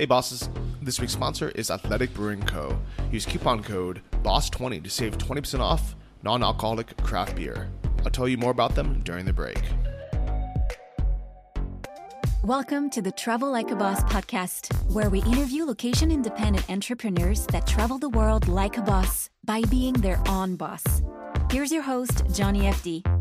Hey bosses, this week's sponsor is Athletic Brewing Co. Use coupon code BOSS20 to save 20% off non alcoholic craft beer. I'll tell you more about them during the break. Welcome to the Travel Like a Boss podcast, where we interview location independent entrepreneurs that travel the world like a boss by being their own boss. Here's your host, Johnny FD.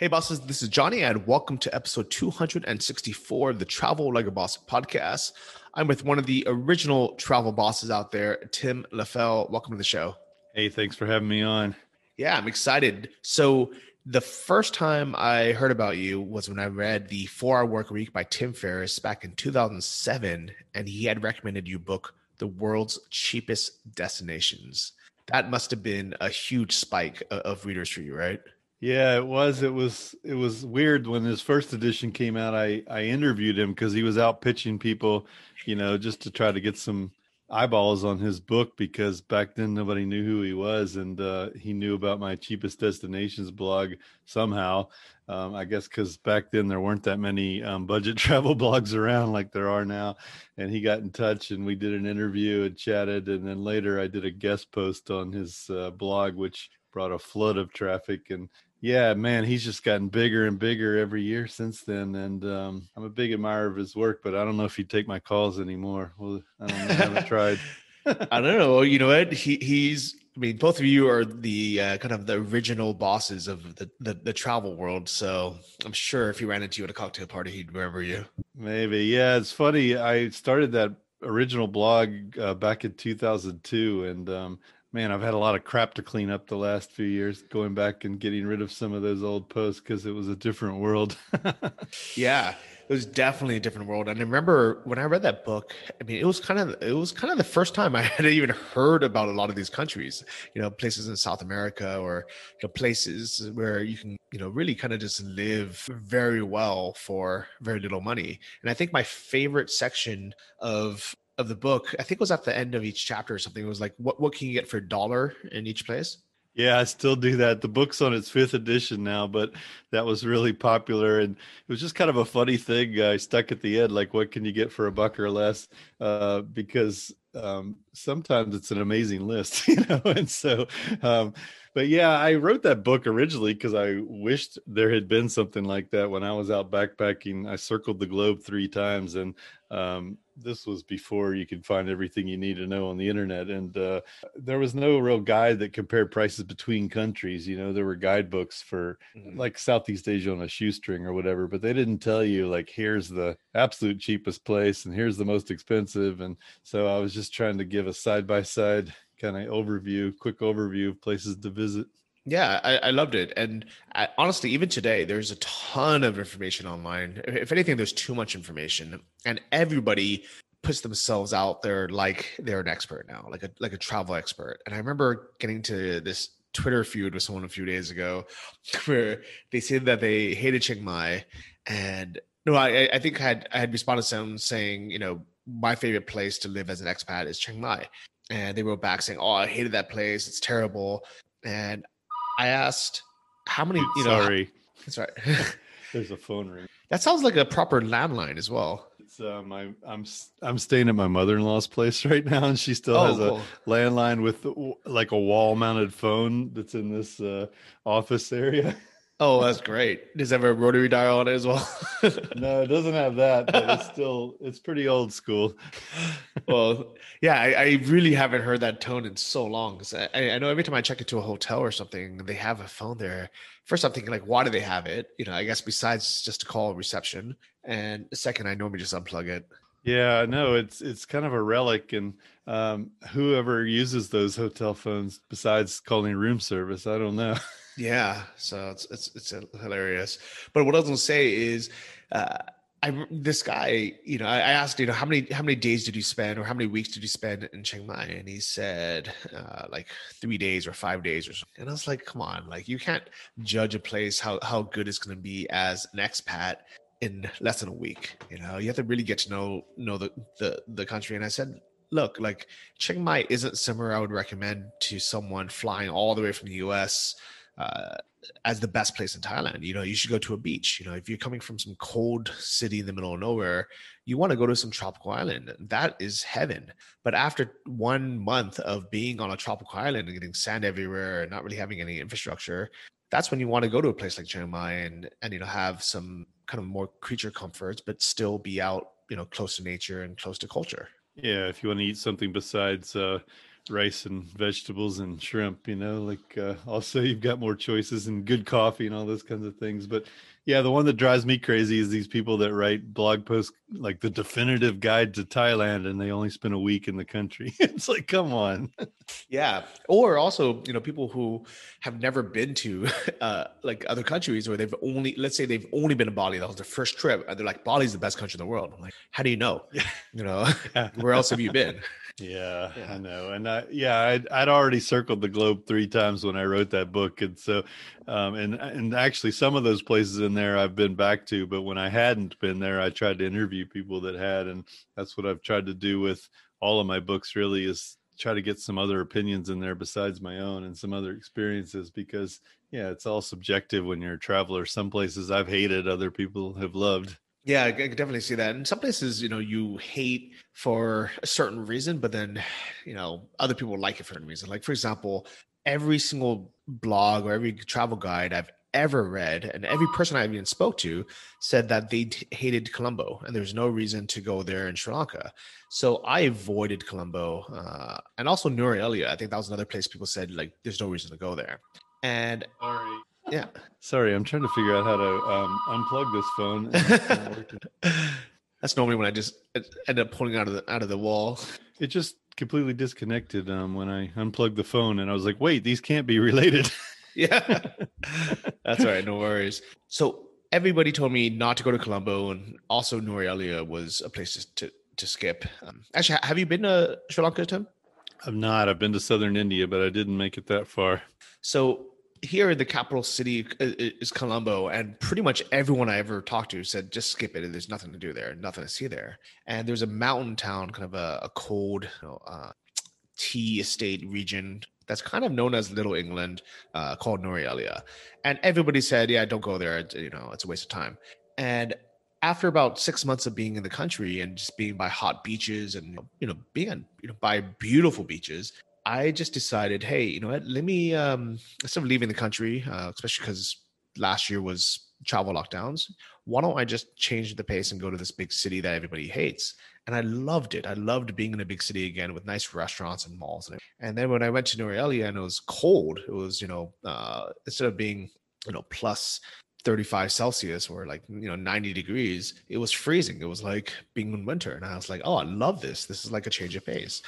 Hey bosses, this is Johnny, and welcome to episode 264 of the Travel Like a Boss podcast. I'm with one of the original travel bosses out there, Tim Leffel. Welcome to the show. Hey, thanks for having me on. Yeah, I'm excited. So, the first time I heard about you was when I read the Four Hour Work Week by Tim Ferriss back in 2007, and he had recommended you book The World's Cheapest Destinations. That must have been a huge spike of readers for you, right? Yeah, it was. It was. It was weird when his first edition came out. I I interviewed him because he was out pitching people, you know, just to try to get some eyeballs on his book because back then nobody knew who he was and uh, he knew about my cheapest destinations blog somehow um, i guess because back then there weren't that many um, budget travel blogs around like there are now and he got in touch and we did an interview and chatted and then later i did a guest post on his uh, blog which brought a flood of traffic and yeah, man, he's just gotten bigger and bigger every year since then, and um, I'm a big admirer of his work. But I don't know if he'd take my calls anymore. Well, I don't know. I haven't tried. I don't know. You know what? He he's. I mean, both of you are the uh, kind of the original bosses of the, the, the travel world. So I'm sure if he ran into you at a cocktail party, he'd remember you. Maybe. Yeah, it's funny. I started that original blog uh, back in 2002, and um, man, I've had a lot of crap to clean up the last few years, going back and getting rid of some of those old posts because it was a different world. yeah, it was definitely a different world. And I remember when I read that book, I mean, it was kind of it was kind of the first time I had even heard about a lot of these countries, you know, places in South America or you know, places where you can, you know, really kind of just live very well for very little money. And I think my favorite section of of the book, I think it was at the end of each chapter or something. It was like, what what can you get for a dollar in each place? Yeah, I still do that. The book's on its fifth edition now, but that was really popular, and it was just kind of a funny thing. I stuck at the end, like, what can you get for a buck or less? Uh, because um, sometimes it's an amazing list, you know. And so, um, but yeah, I wrote that book originally because I wished there had been something like that when I was out backpacking. I circled the globe three times, and um, this was before you could find everything you need to know on the internet and uh, there was no real guide that compared prices between countries you know there were guidebooks for mm-hmm. like southeast asia on a shoestring or whatever but they didn't tell you like here's the absolute cheapest place and here's the most expensive and so i was just trying to give a side by side kind of overview quick overview of places to visit yeah, I, I, loved it. And I, honestly, even today, there's a ton of information online. If anything, there's too much information, and everybody puts themselves out there like they're an expert now, like a like a travel expert. And I remember getting to this Twitter feud with someone a few days ago, where they said that they hated Chiang Mai, and no, I, I think I had I had responded to them saying, you know, my favorite place to live as an expat is Chiang Mai. And they wrote back saying, "Oh, I hated that place. It's terrible." And I asked how many. You know, Sorry, that's right. There's a phone ring. That sounds like a proper landline as well. It's um, I, I'm I'm staying at my mother-in-law's place right now, and she still oh, has cool. a landline with like a wall-mounted phone that's in this uh, office area. Oh, that's great. Does it have a rotary dial on it as well? no, it doesn't have that, but it's still it's pretty old school. well, yeah, I, I, really haven't heard that tone in so long. I, I, know every time I check into a hotel or something, they have a phone there. First, I'm thinking like, why do they have it? You know, I guess besides just to call reception, and second, I normally just unplug it. Yeah, no, it's it's kind of a relic, and um, whoever uses those hotel phones besides calling room service, I don't know. Yeah, so it's it's it's hilarious. But what I was gonna say is, uh, I this guy, you know, I, I, asked, you know, how many how many days did you spend, or how many weeks did you spend in Chiang Mai? And he said, uh, like three days or five days or something. And I was like, come on, like you can't judge a place how how good it's gonna be as an expat in less than a week. You know, you have to really get to know know the the the country. And I said, look, like Chiang Mai isn't somewhere I would recommend to someone flying all the way from the U.S uh, as the best place in Thailand. You know, you should go to a beach. You know, if you're coming from some cold city in the middle of nowhere, you want to go to some tropical island. That is heaven. But after one month of being on a tropical island and getting sand everywhere and not really having any infrastructure, that's when you want to go to a place like Chiang Mai and and you know have some kind of more creature comforts, but still be out, you know, close to nature and close to culture. Yeah, if you want to eat something besides uh, rice and vegetables and shrimp you know like uh, also you've got more choices and good coffee and all those kinds of things. But yeah the one that drives me crazy is these people that write blog posts like the definitive guide to thailand and they only spend a week in the country. It's like come on. Yeah. Or also you know people who have never been to uh like other countries or they've only let's say they've only been to bali that was their first trip and they're like bali's the best country in the world. I'm like how do you know? You know? Where else have you been yeah, yeah, I know, and I, yeah, I'd, I'd already circled the globe three times when I wrote that book, and so, um, and and actually some of those places in there I've been back to, but when I hadn't been there, I tried to interview people that had, and that's what I've tried to do with all of my books. Really, is try to get some other opinions in there besides my own and some other experiences because yeah, it's all subjective when you're a traveler. Some places I've hated, other people have loved. Yeah, I can definitely see that. In some places, you know, you hate for a certain reason, but then, you know, other people like it for a reason. Like, for example, every single blog or every travel guide I've ever read, and every person I even spoke to said that they t- hated Colombo, and there's no reason to go there in Sri Lanka. So I avoided Colombo, uh, and also Nuwara I think that was another place people said like there's no reason to go there. And Sorry. Yeah. Sorry, I'm trying to figure out how to um, unplug this phone. That's normally when I just end up pulling out of the out of the wall. It just completely disconnected um, when I unplugged the phone, and I was like, "Wait, these can't be related." yeah, that's all right. No worries. So everybody told me not to go to Colombo, and also Nuwara Eliya was a place to to skip. Um, actually, have you been to Sri Lanka, Tim? I've not. I've been to southern India, but I didn't make it that far. So here in the capital city is Colombo, and pretty much everyone I ever talked to said just skip it. There's nothing to do there, nothing to see there. And there's a mountain town, kind of a, a cold you know, uh, tea estate region that's kind of known as Little England, uh, called Nuwara Eliya. And everybody said, yeah, don't go there. You know, it's a waste of time. And after about six months of being in the country and just being by hot beaches and you know being you know by beautiful beaches I just decided, hey, you know what? Let me um, instead of leaving the country, uh, especially because last year was travel lockdowns. Why don't I just change the pace and go to this big city that everybody hates? And I loved it. I loved being in a big city again with nice restaurants and malls. And, and then when I went to Nuwara Eliya and it was cold, it was you know uh, instead of being you know plus 35 Celsius or like, you know, 90 degrees, it was freezing. It was like being in winter. And I was like, oh, I love this. This is like a change of pace.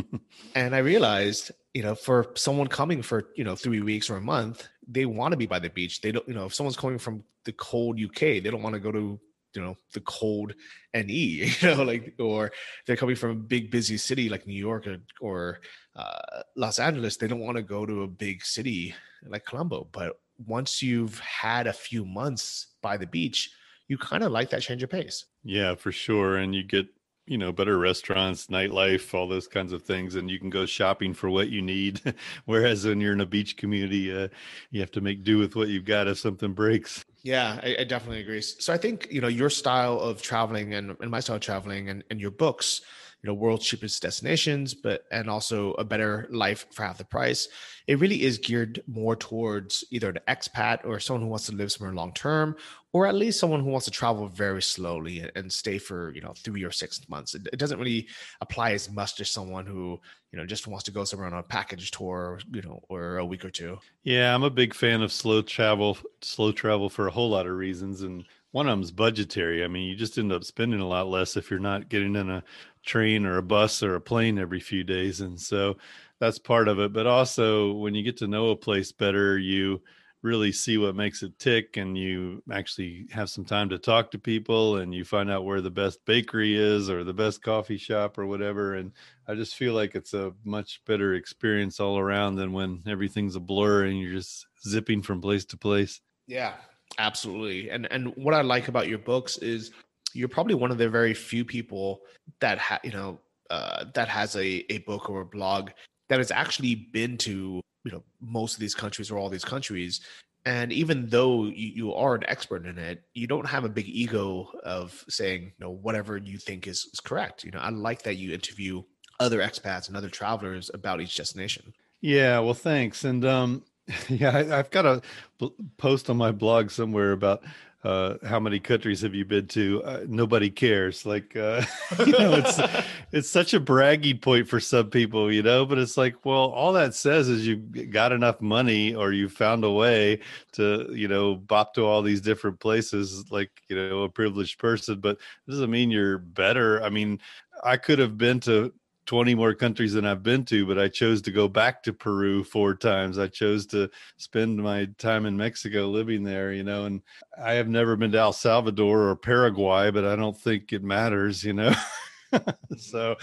and I realized, you know, for someone coming for, you know, three weeks or a month, they want to be by the beach. They don't, you know, if someone's coming from the cold UK, they don't want to go to, you know, the cold NE, you know, like, or they're coming from a big busy city like New York or, or uh, Los Angeles, they don't want to go to a big city like Colombo. But once you've had a few months by the beach, you kind of like that change of pace. Yeah, for sure. And you get, you know, better restaurants, nightlife, all those kinds of things. And you can go shopping for what you need. Whereas when you're in a beach community, uh, you have to make do with what you've got if something breaks. Yeah, I, I, definitely agree. So I think, you know, your style of traveling and, and my style of traveling and, and your books you know world's cheapest destinations but and also a better life for half the price. It really is geared more towards either an expat or someone who wants to live somewhere long term or at least someone who wants to travel very slowly and stay for you know three or six months. It, it doesn't really apply as much to someone who you know just wants to go somewhere on a package tour you know or a week or two. Yeah i'm a big fan of slow travel slow travel for a whole lot of reasons and one of them's budgetary. I mean, you just end up spending a lot less if you're not getting in a train or a bus or a plane every few days. And so that's part of it. But also, when you get to know a place better, you really see what makes it tick and you actually have some time to talk to people and you find out where the best bakery is or the best coffee shop or whatever and i just feel like it's a much better experience all around than when everything's a blur and you're just zipping from place to place yeah absolutely. And and what i like about your books is you're probably one of the very few people that ha- you know uh, that has a, a book or a blog that has actually been to you know most of these countries or all these countries. And even though you, you are an expert in it you don't have a big ego of saying you know whatever you think is, is correct. You know i like that you interview other expats and other travelers about each destination. Yeah well thanks. And um yeah I, have got a post on my blog somewhere about uh, how many countries have you been to? Uh, nobody cares. Like, uh, you know, it's it's such a bragging point for some people, you know. But it's like, well, all that says is you got enough money, or you found a way to, you know, bop to all these different places, like you know, a privileged person. But it doesn't mean you're better. I mean, I could have been to 20 more countries than I've been to, but I chose to go back to Peru four times. I chose to spend my time in Mexico living there, you know, and I have never been to El Salvador or Paraguay, but I don't think it matters, you know. so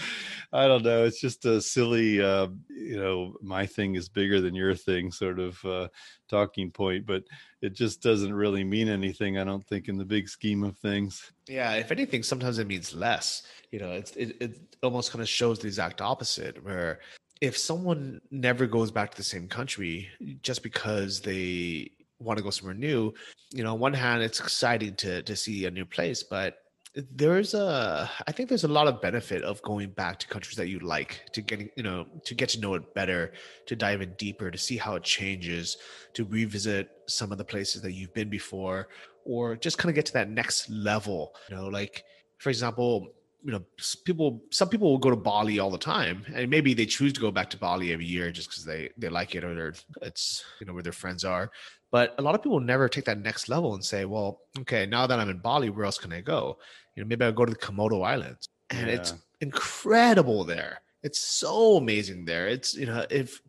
I don't know. It's just a silly, uh, you know, my thing is bigger than your thing sort of uh, talking point, but it just doesn't really mean anything, I don't think, in the big scheme of things. Yeah. If anything, sometimes it means less. You know, it's, it, it almost kind of shows the exact opposite where if someone never goes back to the same country just because they want to go somewhere new, you know, on one hand, it's exciting to to see a new place, but there's a i think there's a lot of benefit of going back to countries that you like to getting you know to get to know it better to dive in deeper to see how it changes to revisit some of the places that you've been before or just kind of get to that next level you know like for example you know people some people will go to bali all the time and maybe they choose to go back to bali every year just because they they like it or it's you know where their friends are. But a lot of people never take that next level and say well okay now that i'm in bali where else can i go you know, maybe I'll go to the Komodo Islands, and yeah. it's incredible there. It's so amazing there. It's you know, if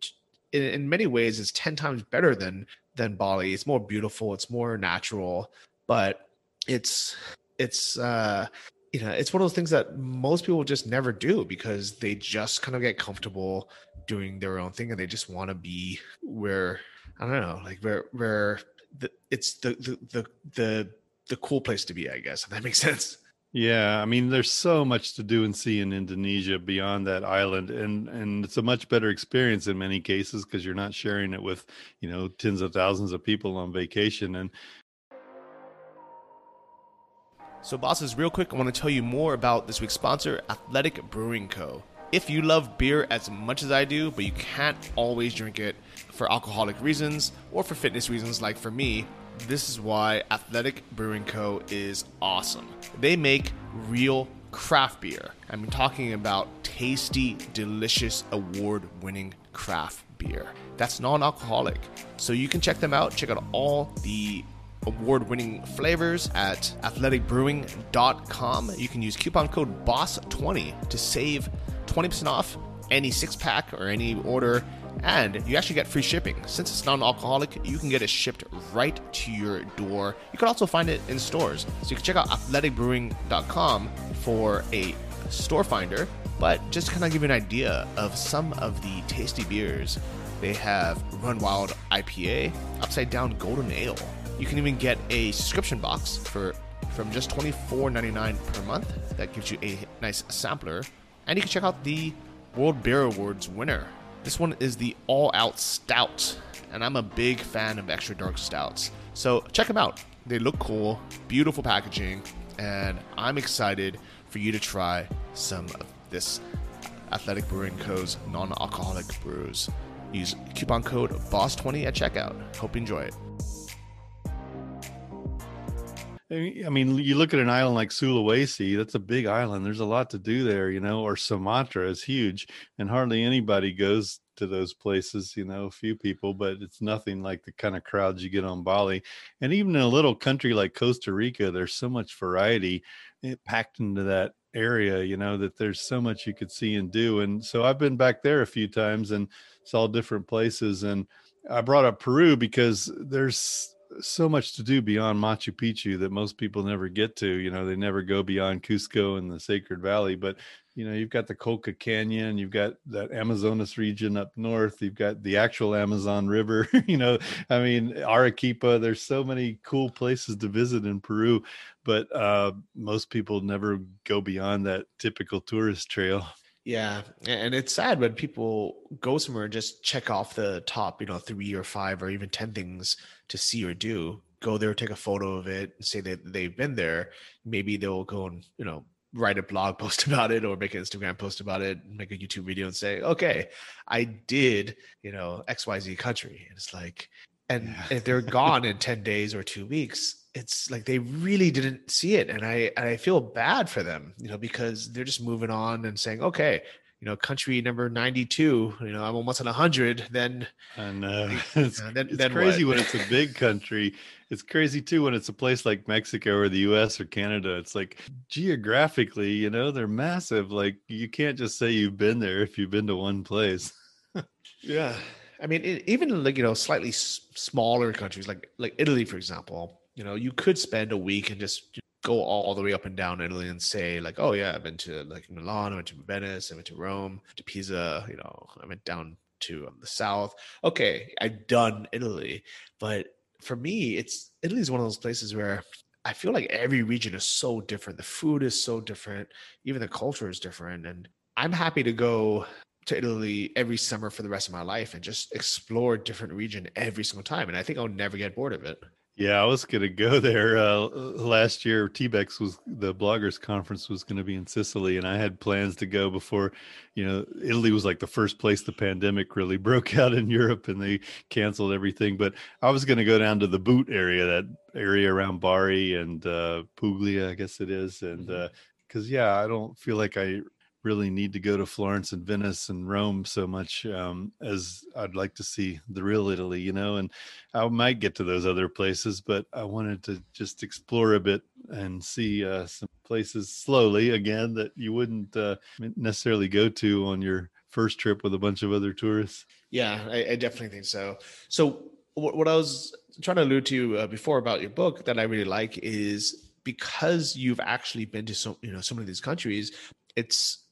in, in many ways, it's ten times better than than Bali. It's more beautiful. It's more natural, but it's it's uh you know it's one of those things that most people just never do because they just kind of get comfortable doing their own thing and they just want to be where I don't know, like where where the, it's the, the the the the cool place to be, I guess. If that makes sense. Yeah, I mean, there's so much to do and see in Indonesia beyond that island, and and it's a much better experience in many cases because you're not sharing it with you know tens of thousands of people on vacation. And so, bosses, real quick, I want to tell you more about this week's sponsor, Athletic Brewing Co. If you love beer as much as I do, but you can't always drink it for alcoholic reasons or for fitness reasons, like for me this is why Athletic Brewing Co. is awesome. They make real craft beer. I'm talking about tasty, delicious, award winning craft beer. That's non alcoholic. So you can check them out. Check out all the award winning flavors at athleticbrewing.com. You can use coupon code BOSS20 to save 20% off any six pack or any order and you actually get free shipping. Since it's non alcoholic, you can get it shipped right to your door. You can also find it in stores. So you can check out athleticbrewing.com for a store finder. But just kind of give you an idea of some of the tasty beers, they have Run Wild IPA, Upside Down Golden Ale. You can even get a subscription box for from just $24.99 per month. That gives you a nice sampler. And you can check out the World Beer Awards winner, this one is the All Out Stout, and I'm a big fan of extra dark stouts. So check them out. They look cool, beautiful packaging, and I'm excited for you to try some of this Athletic Brewing Co.'s non alcoholic brews. Use coupon code BOSS20 at checkout. Hope you enjoy it. I mean, you look at an island like Sulawesi, that's a big island. There's a lot to do there, you know, or Sumatra is huge, and hardly anybody goes to those places, you know, a few people, but it's nothing like the kind of crowds you get on Bali. And even in a little country like Costa Rica, there's so much variety eh, packed into that area, you know, that there's so much you could see and do. And so I've been back there a few times and saw different places. And I brought up Peru because there's so much to do beyond Machu Picchu that most people never get to. You know, they never go beyond Cusco and the Sacred Valley. But you know, you've got the Colca Canyon, you've got that Amazonas region up north, you've got the actual Amazon River. you know, I mean, Arequipa. There's so many cool places to visit in Peru, but uh, most people never go beyond that typical tourist trail. Yeah, and it's sad when people go somewhere and just check off the top, you know, three or five or even ten things to see or do. Go there, take a photo of it, and say that they've been there. Maybe they'll go and you know write a blog post about it or make an Instagram post about it, make a YouTube video and say, okay, I did, you know, XYZ country. And it's like, and yeah. if they're gone in 10 days or two weeks, it's like they really didn't see it. And I, and I feel bad for them, you know, because they're just moving on and saying, okay, you know, country number 92, you know, I'm almost at 100. Then, I know. It's, you know, then, it's then crazy when it's a big country. It's crazy too when it's a place like Mexico or the US or Canada. It's like geographically, you know, they're massive. Like you can't just say you've been there if you've been to one place. yeah. I mean, it, even like, you know, slightly s- smaller countries like, like Italy, for example, you know, you could spend a week and just go all the way up and down Italy and say like, oh yeah, I've been to like Milan, I went to Venice, I went to Rome, to Pisa, you know, I went down to um, the south. Okay, I've done Italy, but for me, it's Italy is one of those places where I feel like every region is so different. The food is so different, even the culture is different, and I'm happy to go to Italy every summer for the rest of my life and just explore a different region every single time. And I think I'll never get bored of it. Yeah, I was going to go there uh, last year. TBEX was the bloggers conference was going to be in Sicily, and I had plans to go before. You know, Italy was like the first place the pandemic really broke out in Europe, and they canceled everything. But I was going to go down to the boot area, that area around Bari and uh, Puglia, I guess it is, and because mm-hmm. uh, yeah, I don't feel like I really need to go to Florence and Venice and Rome so much um, as I'd like to see the real Italy, you know. And I might get to those other places, but I wanted to just explore a bit and see uh, some places slowly again that you wouldn't uh, necessarily go to on your first trip with a bunch of other tourists. Yeah, I, I definitely think so. So what, what I was trying to allude to uh, before about your book that I really like is because you've actually been to so you know some of these countries it's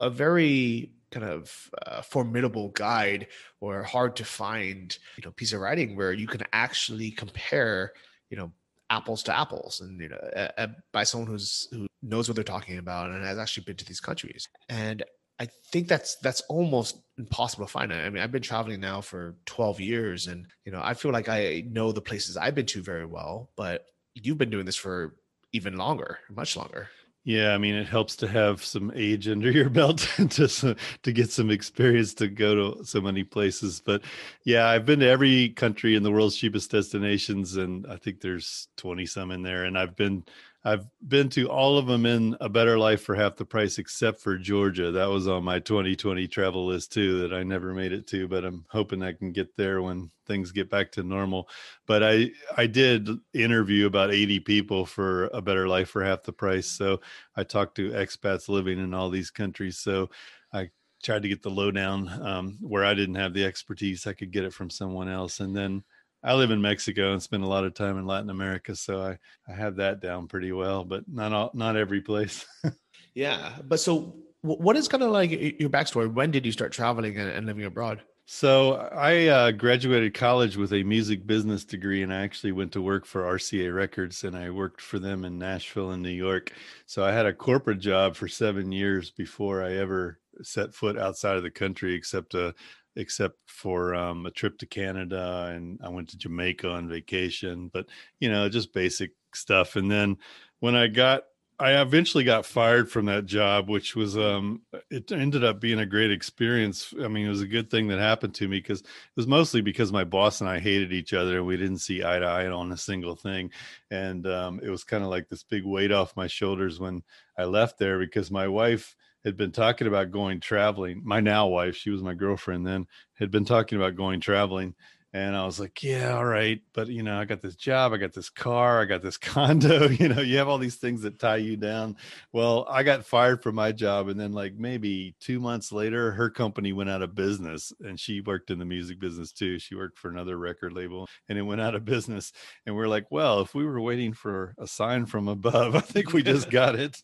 a very kind of uh, formidable guide or hard to find you know piece of writing where you can actually compare you know apples to apples and you know uh, by someone who's who knows what they're talking about and has actually been to these countries. And i think that's that's almost impossible to find. I mean i've been traveling now for 12 years and you know i feel like i know the places i've been to very well but you've been doing this for even longer much longer yeah, I mean, it helps to have some age under your belt to to get some experience to go to so many places. But yeah, I've been to every country in the world's cheapest destinations, and I think there's twenty some in there. And I've been I've been to all of them in a better life for half the price, except for Georgia. That was on my 2020 travel list too, that I never made it to, but I'm hoping I can get there when things get back to normal. But I I did interview about 80 people for a better life for half the price. So I talked to expats living in all these countries. So I tried to get the lowdown um, where I didn't have the expertise. I could get it from someone else, and then I live in Mexico and spend a lot of time in Latin America, so I I have that down pretty well, but not all, not every place. yeah, but so what is kind of like your backstory? When did you start traveling and, living abroad? So I uh, graduated college with a music business degree, and I actually went to work for RCA Records, and I worked for them in Nashville and New York. So I had a corporate job for seven years before I ever set foot outside of the country, except a except for um, a trip to Canada and I went to Jamaica on vacation, but you know, just basic stuff. And then when I got, I eventually got fired from that job, which was, um, it ended up being a great experience. I mean, it was a good thing that happened to me because it was mostly because my boss and I hated each other and we didn't see eye to eye on a single thing. And um, it was kind of like this big weight off my shoulders when I left there because my wife, had been talking about going traveling. My now wife, she was my girlfriend then, had been talking about going traveling. And I was like, yeah, all right. But, you know, I got this job, I got this car, I got this condo. You know, you have all these things that tie you down. Well, I got fired from my job. And then, like, maybe two months later, her company went out of business. And she worked in the music business too. She worked for another record label and it went out of business. And we're like, well, if we were waiting for a sign from above, I think we just got it.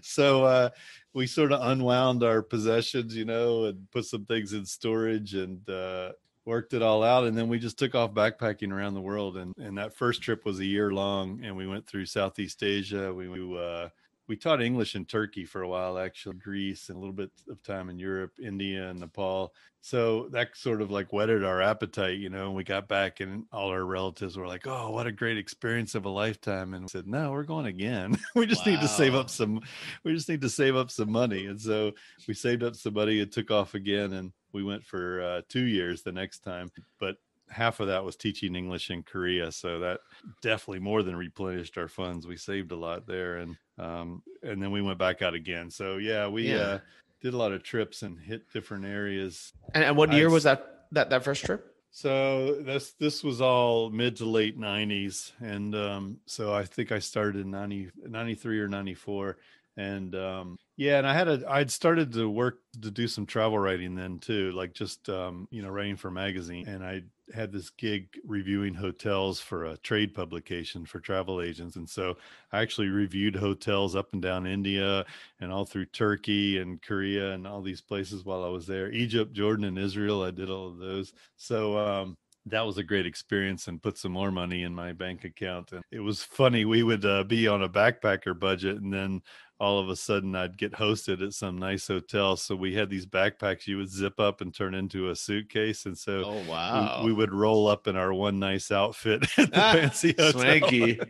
so, uh, we sort of unwound our possessions, you know, and put some things in storage and uh, worked it all out. And then we just took off backpacking around the world. And, and that first trip was a year long. And we went through Southeast Asia. We, we uh, we taught English in Turkey for a while, actually, Greece, and a little bit of time in Europe, India, and Nepal. So that sort of like whetted our appetite, you know. And we got back, and all our relatives were like, "Oh, what a great experience of a lifetime!" And we said, "No, we're going again. we just wow. need to save up some. We just need to save up some money." And so we saved up some money and took off again, and we went for uh, two years the next time. But half of that was teaching English in Korea, so that definitely more than replenished our funds. We saved a lot there, and um, and then we went back out again. So yeah, we yeah. Uh, did a lot of trips and hit different areas. And, and what year I, was that that that first trip? So this this was all mid to late '90s, and um, so I think I started in 90, 93 or '94, and um, yeah and i had a i'd started to work to do some travel writing then too like just um, you know writing for magazine and i had this gig reviewing hotels for a trade publication for travel agents and so i actually reviewed hotels up and down india and all through turkey and korea and all these places while i was there. Egypt jordan and israel i did all of those. So um, that was a great experience and put some more money in my bank account and it was funny we would uh, be on a backpacker budget and then all of a sudden I'd get hosted at some nice hotel. So we had these backpacks you would zip up and turn into a suitcase. And so oh, wow. we, we would roll up in our one nice outfit at the ah, fancy hotel. Swanky.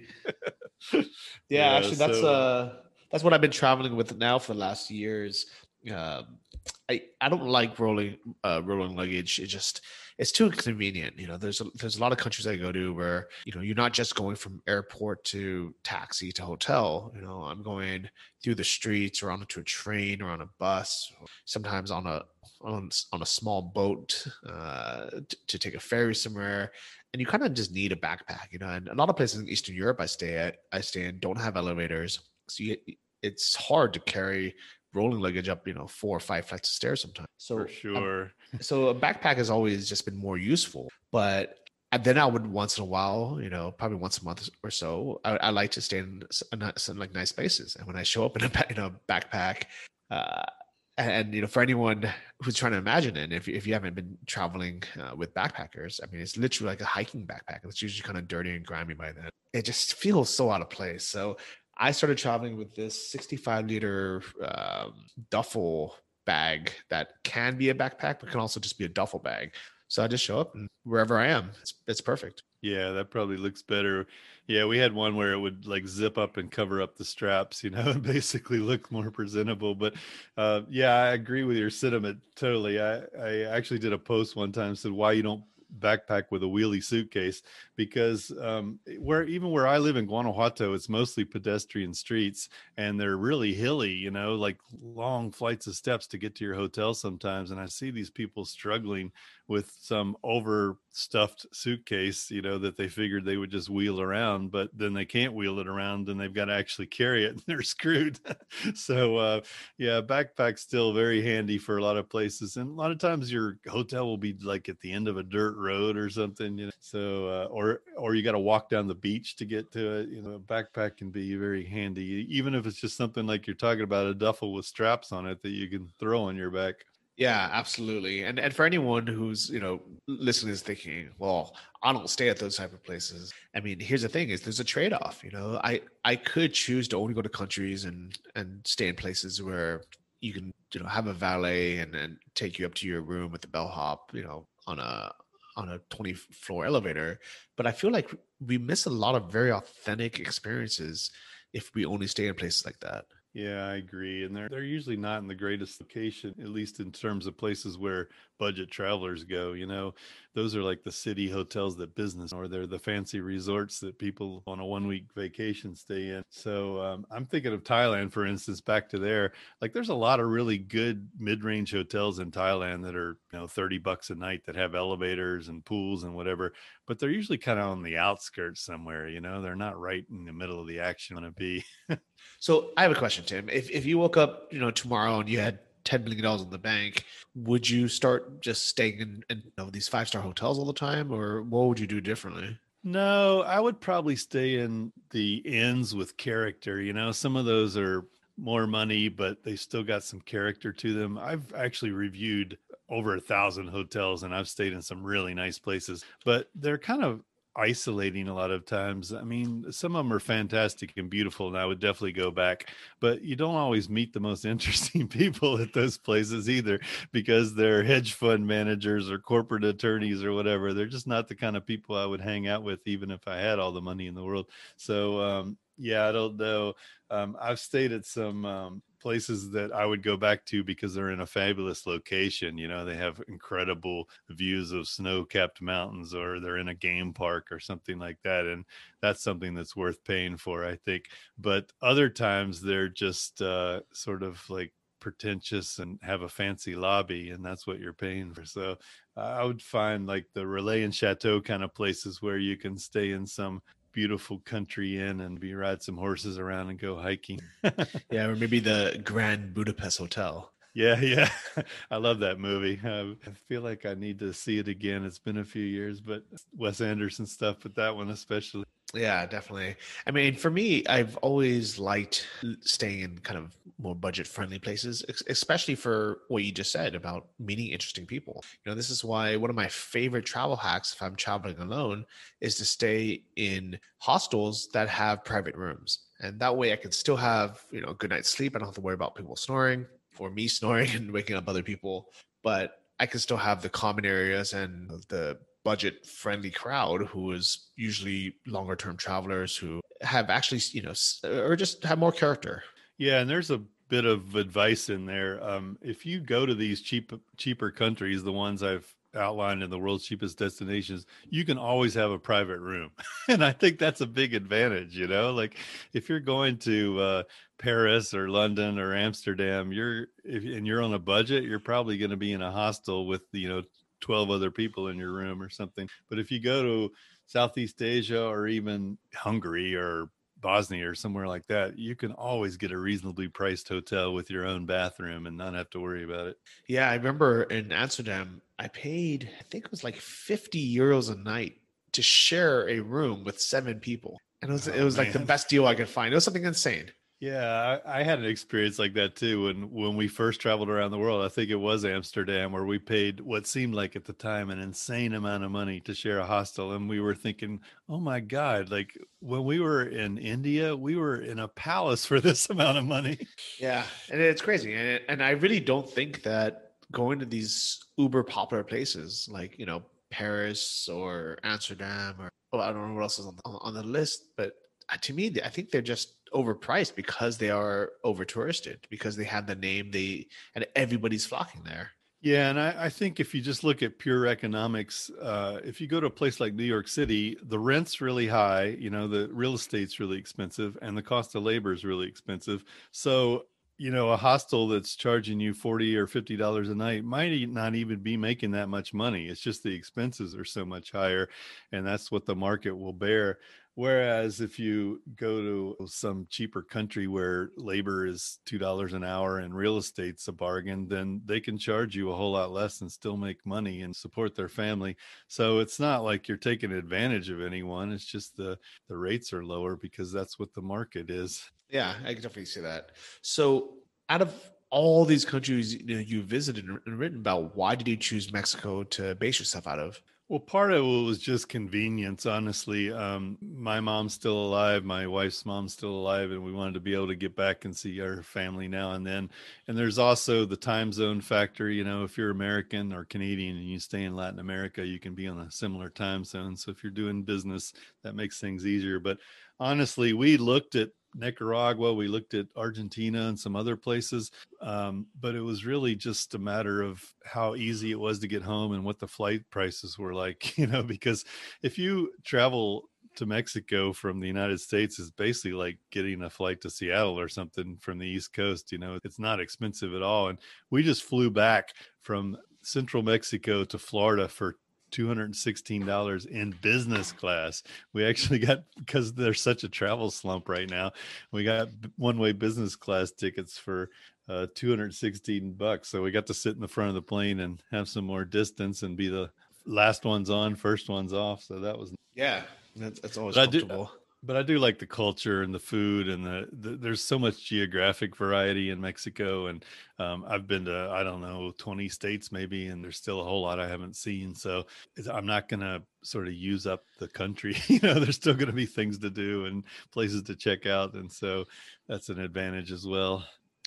yeah, yeah, actually that's so, uh that's what I've been traveling with now for the last years. Um, I I don't like rolling uh rolling luggage. It just it's too inconvenient. You know, there's a, there's a lot of countries I go to where you know you're not just going from airport to taxi to hotel. You know, I'm going through the streets or onto a train or on a bus, sometimes on a on, on a small boat uh, to, to take a ferry somewhere. And you kind of just need a backpack, you know. And a lot of places in Eastern Europe I stay at, I stay in, don't have elevators, so you, it's hard to carry rolling luggage up, you know, four or five flights of stairs sometimes. So for sure. so a backpack has always just been more useful, but and then I would once in a while, you know, probably once a month or so, I, I like to stay in some, some, like nice places. And when I show up in a you know backpack, uh, and you know, for anyone who's trying to imagine it, if if you haven't been traveling uh, with backpackers, I mean, it's literally like a hiking backpack. It's usually kind of dirty and grimy by then. It just feels so out of place. So I started traveling with this 65 liter um, duffel bag that can be a backpack, but can also just be a duffel bag. So I just show up and wherever I am, it's, it's perfect. Yeah, that probably looks better. Yeah, we had one where it would like zip up and cover up the straps, you know, and basically look more presentable. But uh, yeah, I agree with your sentiment totally. I, I actually did a post one time said why you don't backpack with a wheelie suitcase because um, where even where I live in Guanajuato, it's mostly pedestrian streets and they're really hilly, you know, like long flights of steps to get to your hotel sometimes. And I see these people struggling with some overstuffed suitcase, you know, that they figured they would just wheel around, but then they can't wheel it around and they've got to actually carry it and they're screwed. so, uh, yeah, backpack's still very handy for a lot of places. And a lot of times your hotel will be like at the end of a dirt road or something, you know, so, uh, or, or you got to walk down the beach to get to it. You know, backpack can be very handy, even if it's just something like you're talking about a duffel with straps on it that you can throw on your back. Yeah, absolutely. And and for anyone who's, you know, listening is thinking, well, I don't stay at those type of places. I mean, here's the thing is there's a trade-off, you know. I I could choose to only go to countries and and stay in places where you can, you know, have a valet and and take you up to your room with the bellhop, you know, on a on a 20 floor elevator. But I feel like we miss a lot of very authentic experiences if we only stay in places like that. Yeah, I agree. And they're they're usually not in the greatest location, at least in terms of places where budget travelers go. You know, those are like the city hotels that business, or they're the fancy resorts that people on a one week vacation stay in. So um, I'm thinking of Thailand, for instance, back to there. Like, there's a lot of really good mid range hotels in Thailand that are you know 30 bucks a night that have elevators and pools and whatever, but they're usually kind of on the outskirts somewhere. You know, they're not right in the middle of the action. Want to be. so I have a question, Tim. If if you woke up, you know, tomorrow and you had ten million dollars in the bank, would you start just staying in, in you know, these five star hotels all the time, or what would you do differently? No, I would probably stay in the inns with character. You know, some of those are more money, but they still got some character to them. I've actually reviewed over a thousand hotels and I've stayed in some really nice places, but they're kind of isolating a lot of times. I mean, some of them are fantastic and beautiful, and I would definitely go back. But you don't always meet the most interesting people at those places either, because they're hedge fund managers or corporate attorneys or whatever. They're just not the kind of people I would hang out with, even if I had all the money in the world. So, um, yeah, I don't know. Um, I've stayed at some um, places that I would go back to because they're in a fabulous location. You know, they have incredible views of snow capped mountains or they're in a game park or something like that. And that's something that's worth paying for, I think. But other times they're just uh, sort of like pretentious and have a fancy lobby and that's what you're paying for so i would find like the relais and chateau kind of places where you can stay in some beautiful country inn and be ride some horses around and go hiking. yeah, or maybe the Grand Budapest Hotel. Yeah, yeah. I love that movie. Uh, I feel like I need to see it again. It's been a few years, but Wes Anderson stuff, but that one especially. Yeah, definitely. I mean, for me, I've always liked staying in kind of more budget friendly places, especially for what you just said about meeting interesting people. You know, this is why one of my favorite travel hacks, if I'm traveling alone, is to stay in hostels that have private rooms. And that way I can still have, you know, a good night's sleep. I don't have to worry about people snoring or me snoring and waking up other people. But I can still have the common areas and the budget friendly crowd who is usually longer term travelers who have actually you know or just have more character. Yeah and there's a bit of advice in there. Um, if you go to these cheap cheaper countries the ones i've outlined in the world's cheapest destinations you can always have a private room. And i think that's a big advantage you know? Like if you're going to uh, paris or london or amsterdam you're if and you're on a budget you're probably going to be in a hostel with you know 12 other people in your room or something. But if you go to Southeast Asia or even Hungary or Bosnia or somewhere like that, you can always get a reasonably priced hotel with your own bathroom and not have to worry about it. Yeah, I remember in Amsterdam, I paid, I think it was like 50 euros a night to share a room with seven people. And it was, oh, it was like the best deal I could find. It was something insane. Yeah, I, I, had an experience like that too. When when we first traveled around the world, I think it was Amsterdam, where we paid what seemed like at the time an insane amount of money to share a hostel, and we were thinking, "Oh my God!" Like when we were in India, we were in a palace for this amount of money. Yeah, and it's crazy, and and I really don't think that going to these uber popular places like you know Paris or Amsterdam or well, I don't know what else is on the, on the list, but to me, I think they're just overpriced because they are over touristed because they have the name they and everybody's flocking there. Yeah, and I, I, think if you just look at pure economics, uh, if you go to a place like New York City, the rent's really high. You know, the real estate's really expensive, and the cost of labor is really expensive. So, you know, a hostel that's charging you forty or fifty dollars a night might not even be making that much money. It's just the expenses are so much higher, and that's what the market will bear. Whereas if you go to some cheaper country where labor is two dollars an hour and real estate's a bargain, then they can charge you a whole lot less and still make money and support their family. So it's not like you're taking advantage of anyone. It's just the the rates are lower because that's what the market is. Yeah, I can definitely see that. So out of all these countries you, know, you visited and written about, why did you choose Mexico to base yourself out of? Well, part of it was just convenience, honestly. Um, my mom's still alive, my wife's mom's still alive, and we wanted to be able to get back and see our family now and then. And there's also the time zone factor. You know, if you're American or Canadian and you stay in Latin America, you can be on a similar time zone. So if you're doing business, that makes things easier. But honestly, we looked at Nicaragua, we looked at Argentina and some other places, um, but it was really just a matter of how easy it was to get home and what the flight prices were like, you know, because if you travel to Mexico from the United States is basically like getting a flight to Seattle or something from the East Coast. You know, it's not expensive at all. And we just flew back from central Mexico to Florida for $216 in business class. We actually got because there's such a travel slump right now. We got one-way business class tickets for uh, 216 bucks. So we got to sit in the front of the plane and have some more distance and be the last ones on, first ones off. So that was yeah, that's, that's always but comfortable. But I do like the culture and the food and the, the there's so much geographic variety in Mexico and um, I've been to I don't know 20 states maybe and there's still a whole lot I haven't seen so I'm not going to sort of use up the country you know there's still going to be things to do and places to check out and so that's an advantage as well.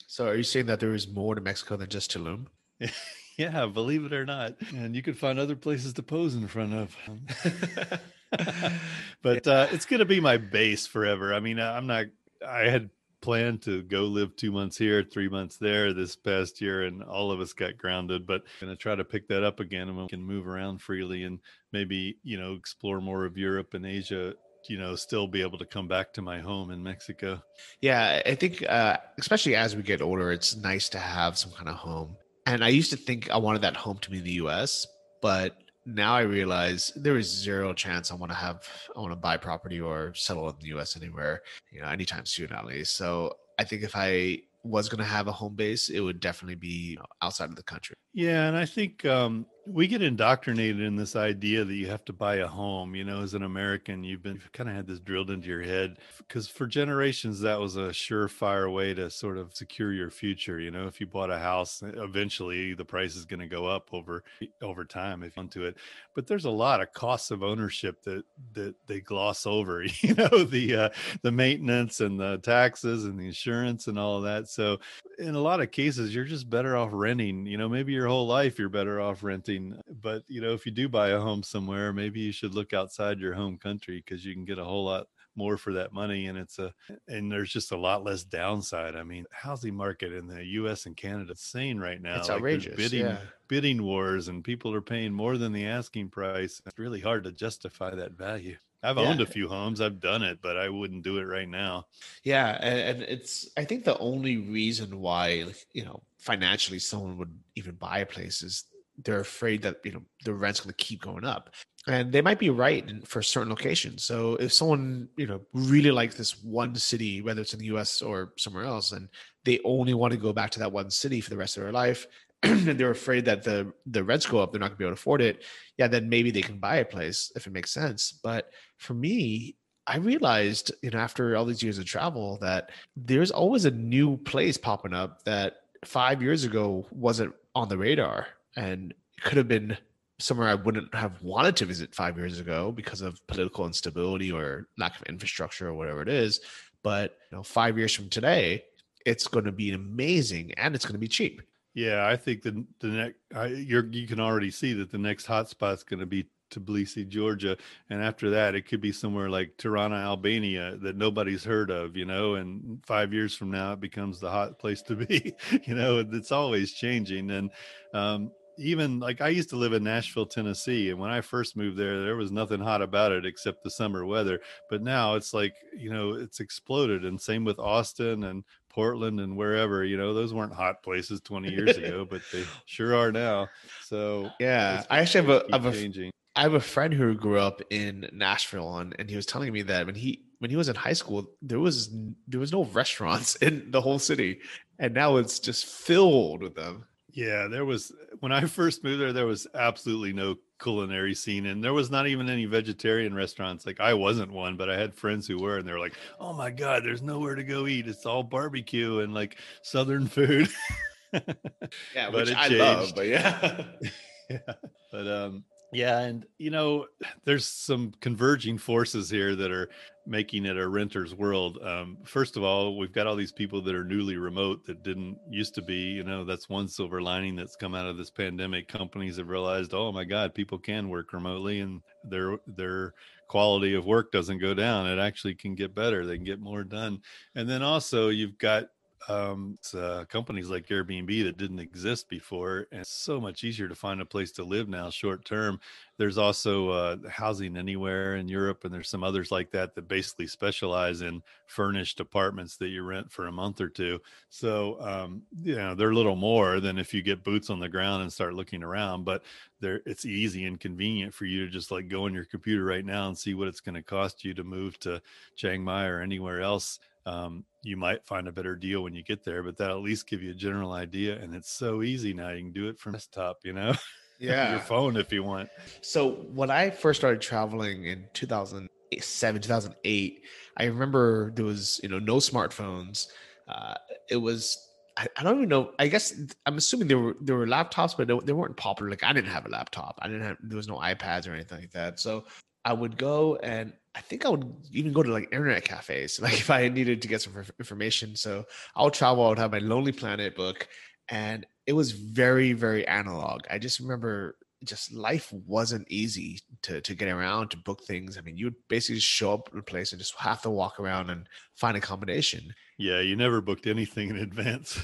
So are you saying that there is more to Mexico than just Tulum? yeah, believe it or not. And you could find other places to pose in front of. but uh, it's going to be my base forever. I mean, I'm not, I had planned to go live two months here, three months there this past year, and all of us got grounded. But I'm going to try to pick that up again and we can move around freely and maybe, you know, explore more of Europe and Asia you know still be able to come back to my home in mexico yeah i think uh, especially as we get older it's nice to have some kind of home and i used to think i wanted that home to be in the us but now I realize there is zero chance I want to have I want to buy property or settle in the US anywhere, you know, anytime soon at least. So I think if I was going to have a home base, it would definitely be outside of the country. Yeah, and I think um, we get indoctrinated in this idea that you have to buy a home you know as an american you've been you've kind of had this drilled into your head because for generations that was a surefire way to sort of secure your future you know if you bought a house eventually the price is going to go up over over time if you want to it but there's a lot of costs of ownership that that they gloss over you know the uh, the maintenance and the taxes and the insurance and all of that so in a lot of cases you're just better off renting you know maybe your whole life you're better off renting but you know if you do buy a home somewhere maybe you should look outside your home country because you can get a whole lot more for that money and it's a and there's just a lot less downside i mean housing market in the us and canada is insane right now it's like outrageous bidding yeah. bidding wars and people are paying more than the asking price it's really hard to justify that value I've yeah. owned a few homes. I've done it, but I wouldn't do it right now. Yeah, and, and, it's I think the only reason why you know financially someone would even buy a place is they're afraid that you know the rent's going to keep going up. And they might be right in, for certain locations. So if someone you know really likes this one city whether it's in the us or somewhere else and they only want to go back to that one city for the rest of their life and they're afraid that the the rents go up they're not going to be able to afford it yeah then maybe they can buy a place if it makes sense. But for me I realized, you know, after all these years of travel, that there's always a new place popping up that five years ago wasn't on the radar and it could have been somewhere I wouldn't have wanted to visit five years ago because of political instability or lack of infrastructure or whatever it is. But you know, five years from today, it's going to be amazing and it's going to be cheap. Yeah, I think the the next you you can already see that the next hotspot is going to be Tbilisi, Georgia, and after that, it could be somewhere like Tirana, Albania, that nobody's heard of, you know. And five years from now, it becomes the hot place to be. you know, it's always changing, and um, even like I used to live in Nashville, Tennessee, and when I first moved there, there was nothing hot about it except the summer weather. But now it's like you know it's exploded, and same with Austin and Portland and wherever. You know, those weren't hot places 20 years ago, but they sure are now. So yeah, I actually have a, have a. I have a friend who grew up in Nashville, and, and he was telling me that when he when he was in high school, there was there was no restaurants in the whole city, and now it's just filled with them. Yeah, there was when I first moved there, there was absolutely no culinary scene and there was not even any vegetarian restaurants. Like I wasn't one, but I had friends who were and they're like, "Oh my god, there's nowhere to go eat. It's all barbecue and like southern food." yeah, but which I changed. love, but yeah. yeah. But um yeah, and you know, there's some converging forces here that are making it a renter's world. Um, first of all, we've got all these people that are newly remote that didn't used to be. You know, that's one silver lining that's come out of this pandemic. Companies have realized, oh my God, people can work remotely, and their their quality of work doesn't go down. It actually can get better. They can get more done. And then also, you've got um, uh, companies like Airbnb that didn't exist before, and it's so much easier to find a place to live now, short term. There's also uh, housing anywhere in Europe, and there's some others like that that basically specialize in furnished apartments that you rent for a month or two. So, um, you know, they're a little more than if you get boots on the ground and start looking around, but they're it's easy and convenient for you to just like go on your computer right now and see what it's going to cost you to move to Chiang Mai or anywhere else um, you might find a better deal when you get there, but that at least give you a general idea. And it's so easy now. You can do it from desktop, you know, yeah, your phone if you want. So when I first started traveling in 2007, 2008. I remember there was, you know, no smartphones. Uh, it was I, I, don't even know. I guess I'm assuming there were there were laptops, but they, they weren't popular. Like I didn't have a laptop. I didn't have there was no iPads or anything like that. So I would go and I think I would even go to like internet cafes, like if I needed to get some information. So I would travel. I would have my Lonely Planet book, and it was very very analog. I just remember just life wasn't easy to to get around to book things. I mean, you would basically just show up at a place and just have to walk around and find accommodation. Yeah, you never booked anything in advance.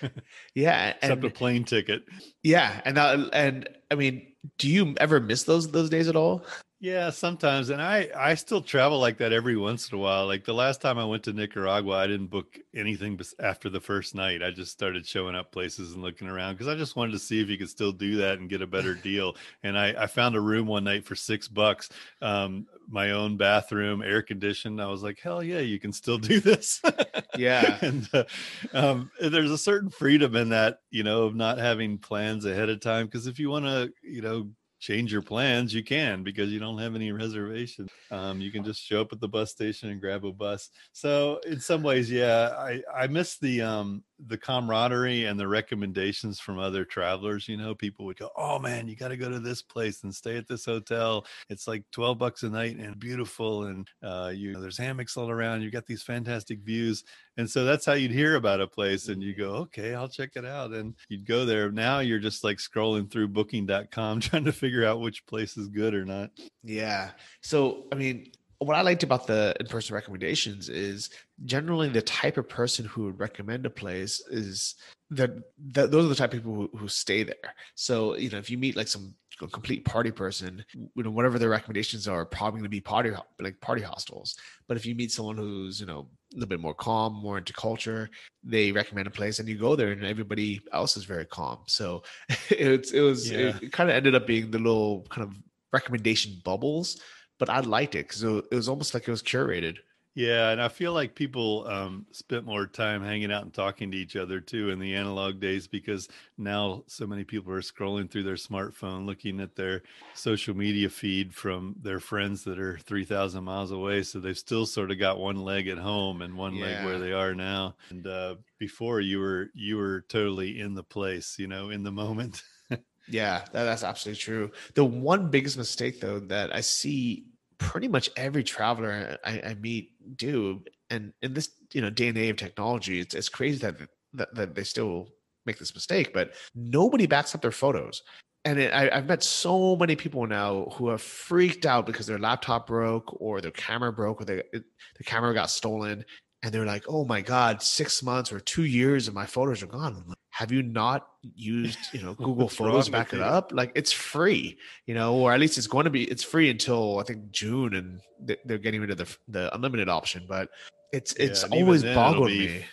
yeah, except and, a plane ticket. Yeah, and that, and I mean, do you ever miss those those days at all? Yeah, sometimes, and I I still travel like that every once in a while. Like the last time I went to Nicaragua, I didn't book anything after the first night. I just started showing up places and looking around because I just wanted to see if you could still do that and get a better deal. And I I found a room one night for six bucks, um, my own bathroom, air conditioned. I was like, hell yeah, you can still do this. yeah, and uh, um, there's a certain freedom in that, you know, of not having plans ahead of time. Because if you want to, you know change your plans, you can because you don't have any reservations. Um, you can just show up at the bus station and grab a bus. So in some ways, yeah, I I miss the um the camaraderie and the recommendations from other travelers. You know, people would go, "Oh man, you got to go to this place and stay at this hotel. It's like twelve bucks a night and beautiful, and uh, you know, there's hammocks all around. You got these fantastic views." And so that's how you'd hear about a place, and you go, "Okay, I'll check it out." And you'd go there. Now you're just like scrolling through Booking.com trying to figure out which place is good or not. Yeah. So I mean, what I liked about the in-person recommendations is generally the type of person who would recommend a place is that, those are the type of people who, who stay there. So you know, if you meet like some complete party person, you know, whatever their recommendations are, probably going to be party like party hostels. But if you meet someone who's you know a little bit more calm, more into culture, they recommend a place, and you go there, and everybody else is very calm. So it's it was yeah. it kind of ended up being the little kind of recommendation bubbles but I liked it because it was almost like it was curated. Yeah, and I feel like people um, spent more time hanging out and talking to each other too in the analog days because now so many people are scrolling through their smartphone, looking at their social media feed from their friends that are three thousand miles away. So they've still sort of got one leg at home and one yeah. leg where they are now. And uh, before you were you were totally in the place, you know, in the moment. yeah, that, that's absolutely true. The one biggest mistake though that I see pretty much every traveler I, I, meet do. And in this, you know, day and age of technology, it's, it's crazy that, that, that they still make this mistake, but nobody backs up their photos. And it, I, I've met so many people now who have freaked out because their laptop broke or their camera broke or they, it, the camera got stolen. And they're like, oh my God, six months or two years of my photos are gone have you not used you know google photos back it up? Like it's free you know or at least it's going to be it's free until i think june and they're getting rid of the the unlimited option but it's it's yeah, always boggled be, me.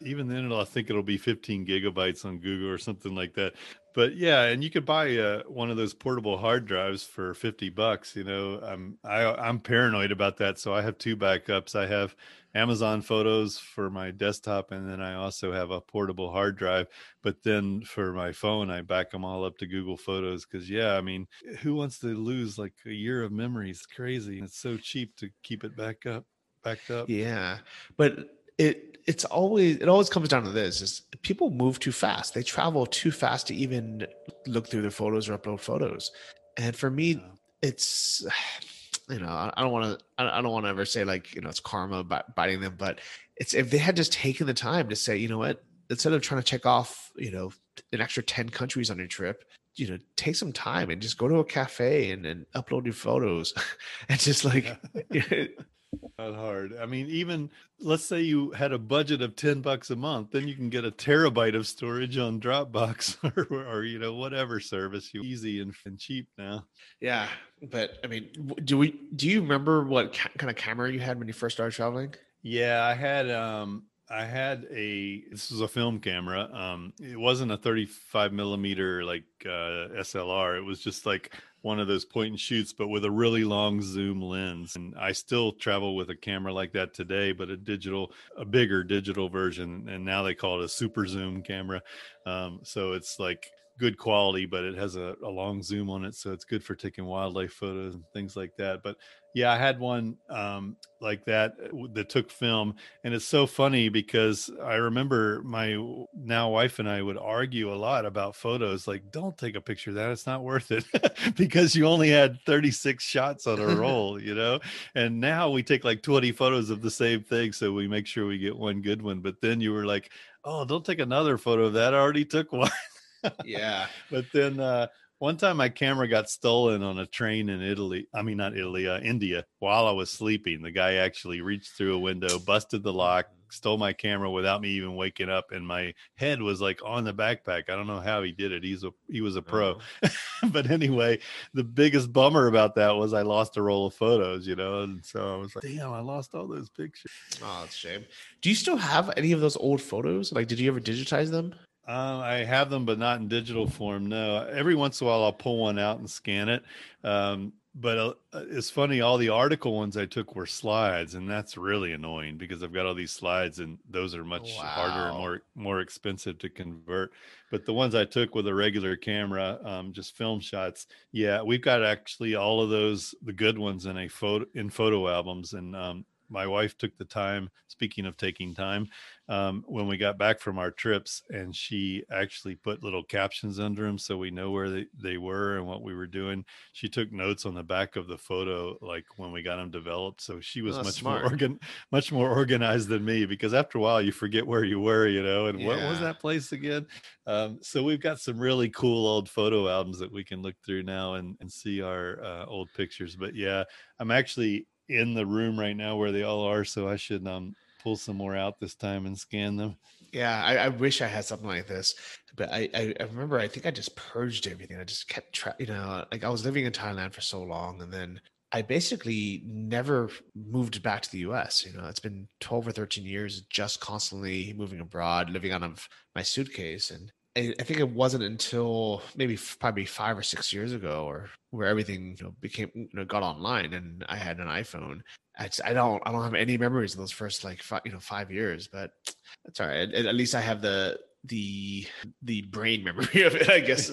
even then it'll, i think it'll be 15 gigabytes on google or something like that. But yeah and you could buy uh, one of those portable hard drives for 50 bucks you know i'm I, i'm paranoid about that so i have two backups. I have Amazon photos for my desktop, and then I also have a portable hard drive. But then for my phone, I back them all up to Google Photos because, yeah, I mean, who wants to lose like a year of memories? It's crazy. It's so cheap to keep it back up, backed up. Yeah, but it it's always it always comes down to this: is people move too fast. They travel too fast to even look through their photos or upload photos. And for me, yeah. it's you know, I, don't want to, I don't want to ever say like, you know, it's karma biting them, but it's if they had just taken the time to say, you know what, instead of trying to check off, you know, an extra 10 countries on your trip, you know, take some time and just go to a cafe and, and upload your photos. And just like, Not hard. I mean, even let's say you had a budget of 10 bucks a month, then you can get a terabyte of storage on Dropbox or, or you know, whatever service you easy and, and cheap now. Yeah. But I mean, do we, do you remember what ca- kind of camera you had when you first started traveling? Yeah, I had, um, I had a this was a film camera. Um, it wasn't a 35 millimeter like uh, SLR. It was just like one of those point and shoots, but with a really long zoom lens. And I still travel with a camera like that today, but a digital, a bigger digital version. And now they call it a super zoom camera. Um, so it's like good quality, but it has a, a long zoom on it, so it's good for taking wildlife photos and things like that. But yeah, I had one um, like that uh, that took film, and it's so funny because I remember my now wife and I would argue a lot about photos. Like, don't take a picture of that; it's not worth it because you only had 36 shots on a roll, you know. And now we take like 20 photos of the same thing, so we make sure we get one good one. But then you were like, "Oh, don't take another photo of that; I already took one." yeah, but then. uh one time my camera got stolen on a train in Italy. I mean, not Italy, uh, India, while I was sleeping. The guy actually reached through a window, busted the lock, stole my camera without me even waking up. And my head was like on the backpack. I don't know how he did it. He's a, he was a pro. Oh. but anyway, the biggest bummer about that was I lost a roll of photos, you know? And so I was like, damn, I lost all those pictures. Oh, that's a shame. Do you still have any of those old photos? Like, did you ever digitize them? Uh, I have them, but not in digital form. No, every once in a while I'll pull one out and scan it. Um, but uh, it's funny, all the article ones I took were slides, and that's really annoying because I've got all these slides, and those are much wow. harder and more more expensive to convert. But the ones I took with a regular camera, um, just film shots, yeah, we've got actually all of those, the good ones, in a photo in photo albums, and um, my wife took the time speaking of taking time um, when we got back from our trips and she actually put little captions under them so we know where they, they were and what we were doing she took notes on the back of the photo like when we got them developed so she was oh, much smart. more organ much more organized than me because after a while you forget where you were you know and yeah. what was that place again um, so we've got some really cool old photo albums that we can look through now and, and see our uh, old pictures but yeah i'm actually in the room right now where they all are, so I should um pull some more out this time and scan them. Yeah, I, I wish I had something like this, but I, I, I remember I think I just purged everything. I just kept track, you know, like I was living in Thailand for so long, and then I basically never moved back to the US. You know, it's been 12 or 13 years just constantly moving abroad, living out of my suitcase. And I, I think it wasn't until maybe probably five or six years ago, or where everything you know, became you know got online, and I had an iPhone. I, just, I don't I don't have any memories of those first like five, you know five years, but that's all right. At, at least I have the the the brain memory of it, I guess.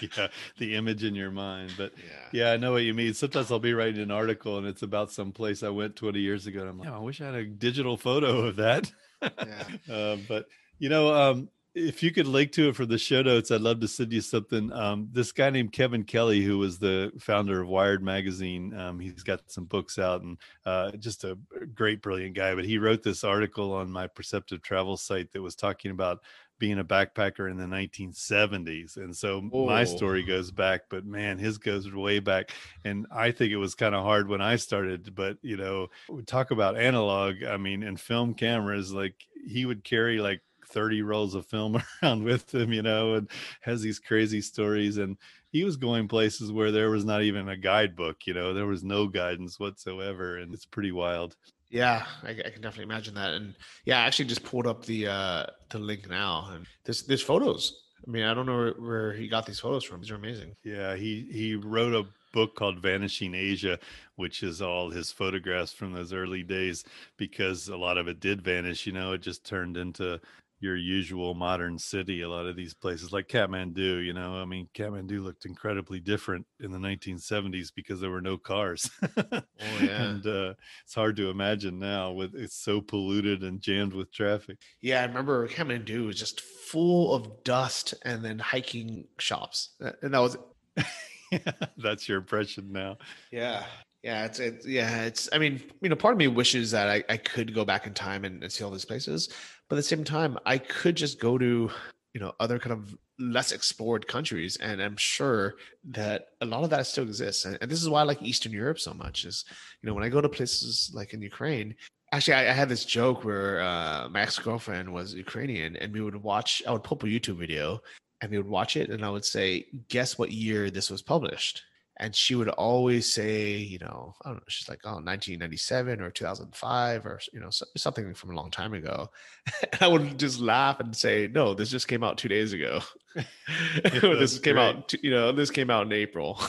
yeah, the image in your mind. But yeah. yeah, I know what you mean. Sometimes I'll be writing an article and it's about some place I went 20 years ago. And I'm like, oh, I wish I had a digital photo of that. Yeah. uh, but you know, um, if you could link to it for the show notes, I'd love to send you something. Um, this guy named Kevin Kelly, who was the founder of Wired magazine, um, he's got some books out and uh, just a great, brilliant guy. But he wrote this article on my Perceptive Travel site that was talking about being a backpacker in the 1970s. And so my story goes back, but man, his goes way back. And I think it was kind of hard when I started. But, you know, we talk about analog. I mean, and film cameras, like he would carry like 30 rolls of film around with him, you know, and has these crazy stories. And he was going places where there was not even a guidebook, you know, there was no guidance whatsoever. And it's pretty wild. Yeah, I, I, can definitely imagine that. And yeah, I actually just pulled up the uh the link now, and there's there's photos. I mean, I don't know where he got these photos from. These are amazing. Yeah, he he wrote a book called Vanishing Asia, which is all his photographs from those early days because a lot of it did vanish. You know, it just turned into your usual modern city. A lot of these places, like Kathmandu, you know, I mean, Kathmandu looked incredibly different in the 1970s because there were no cars. oh yeah, and uh, it's hard to imagine now with it's so polluted and jammed with traffic. Yeah, I remember Kathmandu was just full of dust and then hiking shops, and that was. yeah, that's your impression now. Yeah. Yeah, it's it's yeah, it's I mean, you know, part of me wishes that I, I could go back in time and, and see all these places. But at the same time, I could just go to, you know, other kind of less explored countries. And I'm sure that a lot of that still exists. And, and this is why I like Eastern Europe so much is, you know, when I go to places like in Ukraine, actually I, I had this joke where uh, my ex-girlfriend was Ukrainian and we would watch, I would pull up a YouTube video and we would watch it and I would say, guess what year this was published? And she would always say, you know, I don't know, she's like, oh, 1997 or 2005 or, you know, something from a long time ago. and I would just laugh and say, no, this just came out two days ago. this came great. out, you know, this came out in April.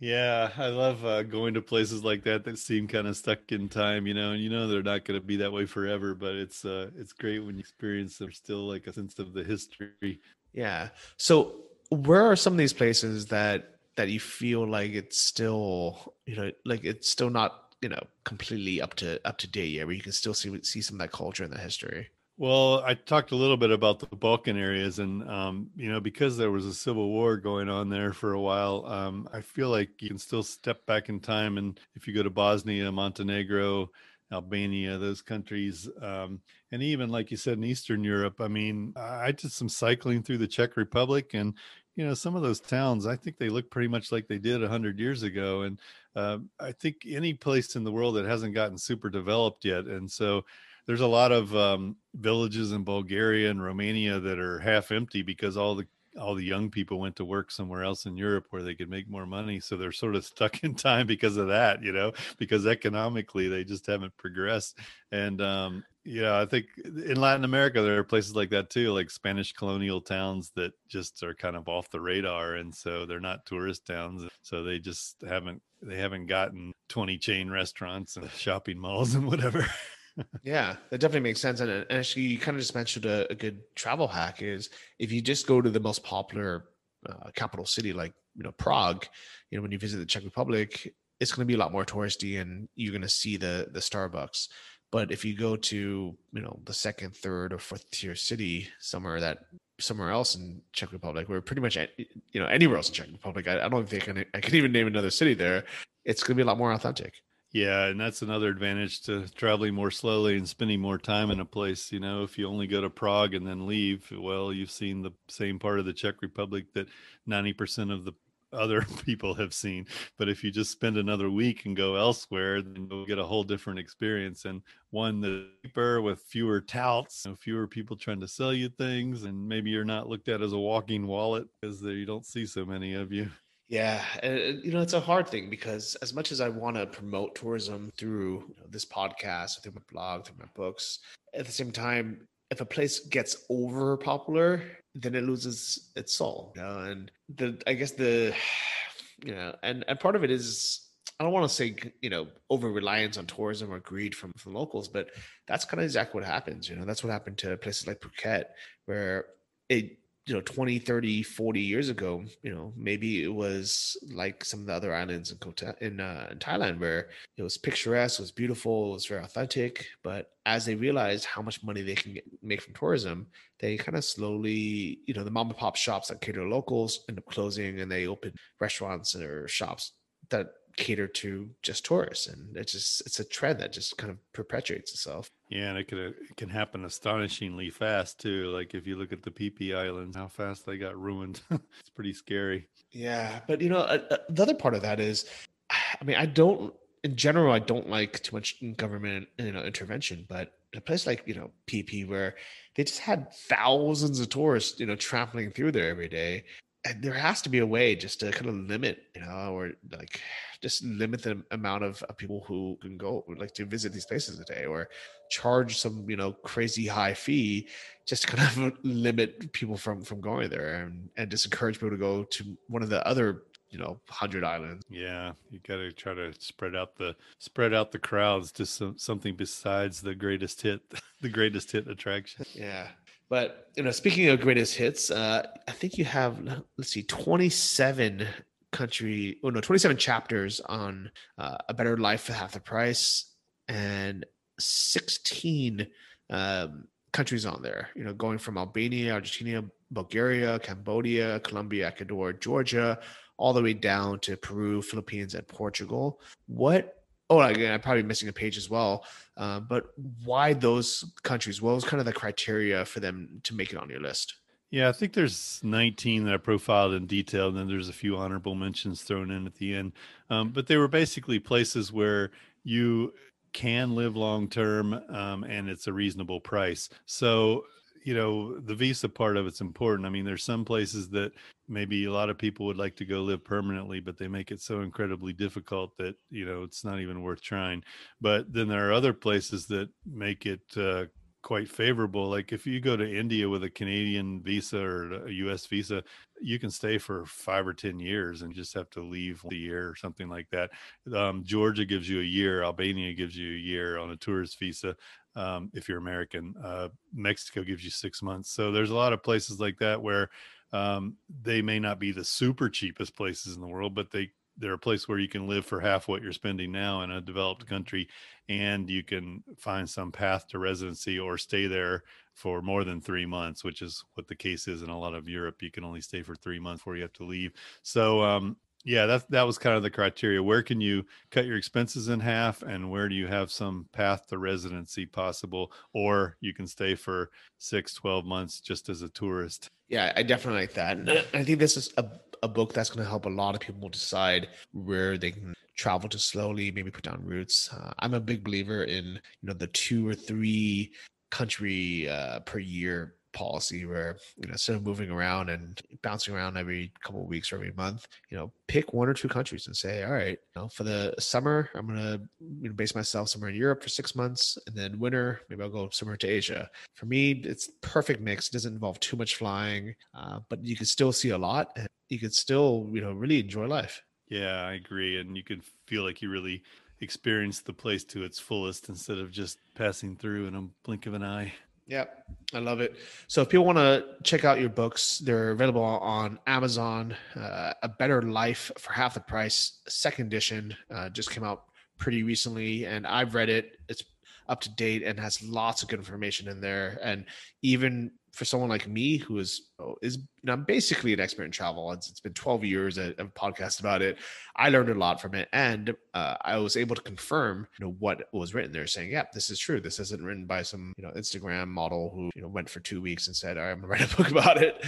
Yeah, I love uh, going to places like that that seem kind of stuck in time, you know, and you know they're not going to be that way forever. But it's uh, it's great when you experience there's still like a sense of the history. Yeah. So where are some of these places that that you feel like it's still you know like it's still not you know completely up to up to date yet, where you can still see see some of that culture and that history? Well, I talked a little bit about the Balkan areas, and um, you know, because there was a civil war going on there for a while, um, I feel like you can still step back in time. And if you go to Bosnia, Montenegro, Albania, those countries, um, and even like you said in Eastern Europe, I mean, I did some cycling through the Czech Republic, and you know, some of those towns, I think they look pretty much like they did hundred years ago. And uh, I think any place in the world that hasn't gotten super developed yet, and so there's a lot of um, villages in Bulgaria and Romania that are half empty because all the all the young people went to work somewhere else in Europe where they could make more money. So they're sort of stuck in time because of that, you know, because economically they just haven't progressed. And um, yeah, I think in Latin America there are places like that too, like Spanish colonial towns that just are kind of off the radar, and so they're not tourist towns. So they just haven't they haven't gotten 20 chain restaurants and shopping malls and whatever. yeah, that definitely makes sense. And, and actually, you kind of just mentioned a, a, good travel hack is if you just go to the most popular uh, capital city like you know Prague, you know when you visit the Czech Republic, it's going to be a lot more touristy, and you're going to see the the Starbucks. But if you go to you know the second, third, or fourth tier city somewhere that somewhere else in Czech Republic, where pretty much you know anywhere else in Czech Republic, I, I don't think I can, I can even name another city there. It's going to be a lot more authentic. Yeah, and that's another advantage to traveling more slowly and spending more time in a place. You know, if you only go to Prague and then leave, well, you've seen the same part of the Czech Republic that 90% of the other people have seen. But if you just spend another week and go elsewhere, then you'll get a whole different experience and one that's deeper with fewer touts, you know, fewer people trying to sell you things, and maybe you're not looked at as a walking wallet because you don't see so many of you. Yeah, and you know it's a hard thing because as much as I want to promote tourism through you know, this podcast, through my blog, through my books, at the same time, if a place gets over popular, then it loses its soul. You know? And the I guess the you know, and and part of it is I don't want to say you know over reliance on tourism or greed from from locals, but that's kind of exactly what happens. You know, that's what happened to places like Phuket, where it you know 20 30 40 years ago you know maybe it was like some of the other islands in Kota, in, uh, in thailand where it was picturesque it was beautiful it was very authentic. But as they realized how much money they can get, make from tourism they kind of slowly you know the mom and pop shops that cater to locals end up closing and they open restaurants or shops that cater to just tourists and it's just it's a trend that just kind of perpetuates itself. Yeah and it can it can happen astonishingly fast too like if you look at the Phi islands how fast they got ruined. It's pretty scary. Yeah but you know uh, uh, the other part of that is i mean i don't in general i don't like too much government you know intervention but a place like you know Phi where they just had thousands of tourists you know traveling through there every day and there has to be a way just to kind of limit you know or like just limit the amount of, of people who can go like to visit these places a day or charge some you know crazy high fee just to kind of limit people from from going there and, and just encourage people to go to one of the other you know hundred islands. Yeah you got to try to spread out the spread out the crowds to some, something besides the greatest hit the greatest hit attraction. Yeah but you know speaking of greatest hits uh i think you have let's see 27 country oh no 27 chapters on uh, a better life for half the price and 16 um, countries on there you know going from albania argentina bulgaria cambodia colombia ecuador georgia all the way down to peru philippines and portugal. What oh again i'm probably missing a page as well uh, but why those countries what was kind of the criteria for them to make it on your list yeah, I think there's 19 that I profiled in detail, and then there's a few honorable mentions thrown in at the end. Um, but they were basically places where you can live long term um, and it's a reasonable price. So, you know, the visa part of it's important. I mean, there's some places that maybe a lot of people would like to go live permanently, but they make it so incredibly difficult that, you know, it's not even worth trying. But then there are other places that make it, uh, quite favorable. Like if you go to India with a Canadian visa or a US visa, you can stay for five or 10 years and just have to leave a year or something like that. Um, Georgia gives you a year, Albania gives you a year on a tourist visa. Um, if you're American, uh, Mexico gives you six months. So there's a lot of places like that where um, they may not be the super cheapest places in the world, but they they're a place where you can live for half what you're spending now in a developed country and you can find some path to residency or stay there for more than three months which is what the case is in a lot of europe. You can only stay for three months before you have to leave. So um, yeah that that was kind of the criteria where can you cut your expenses in half and where do you have some path to residency possible or you can stay for six 12 months just as a tourist yeah i definitely like that and i think this is a a book that's going to help a lot of people decide where they can travel to slowly, maybe put down roots. Uh, I'm a big believer in you know the two or three country uh, per year policy where you know instead of moving around and bouncing around every couple of weeks or every month you know pick one or two countries and say all right you know for the summer i'm gonna you know, base myself somewhere in europe for six months and then winter maybe i'll go somewhere to asia. For me it's perfect mix. It doesn't involve too much flying uh, but you can still see a lot and you could still you know really enjoy life. Yeah i agree and you can feel like you really experience the place to its fullest instead of just passing through in a blink of an eye Yep, I love it. So if people want to check out your books, they're available on Amazon. Uh, a Better Life for half the price, second edition, uh, just came out pretty recently, and I've read it. It's up to date and has lots of good information in there. And even for someone like me who is oh, is you know, I'm basically an expert in travel. It's, it's been 12 years of podcast about it. I learned a lot from it, and uh, I was able to confirm you know what was written there, saying, "Yeah, this is true. This isn't written by some you know Instagram model who you know went for two weeks and said I'm gonna write a book about it."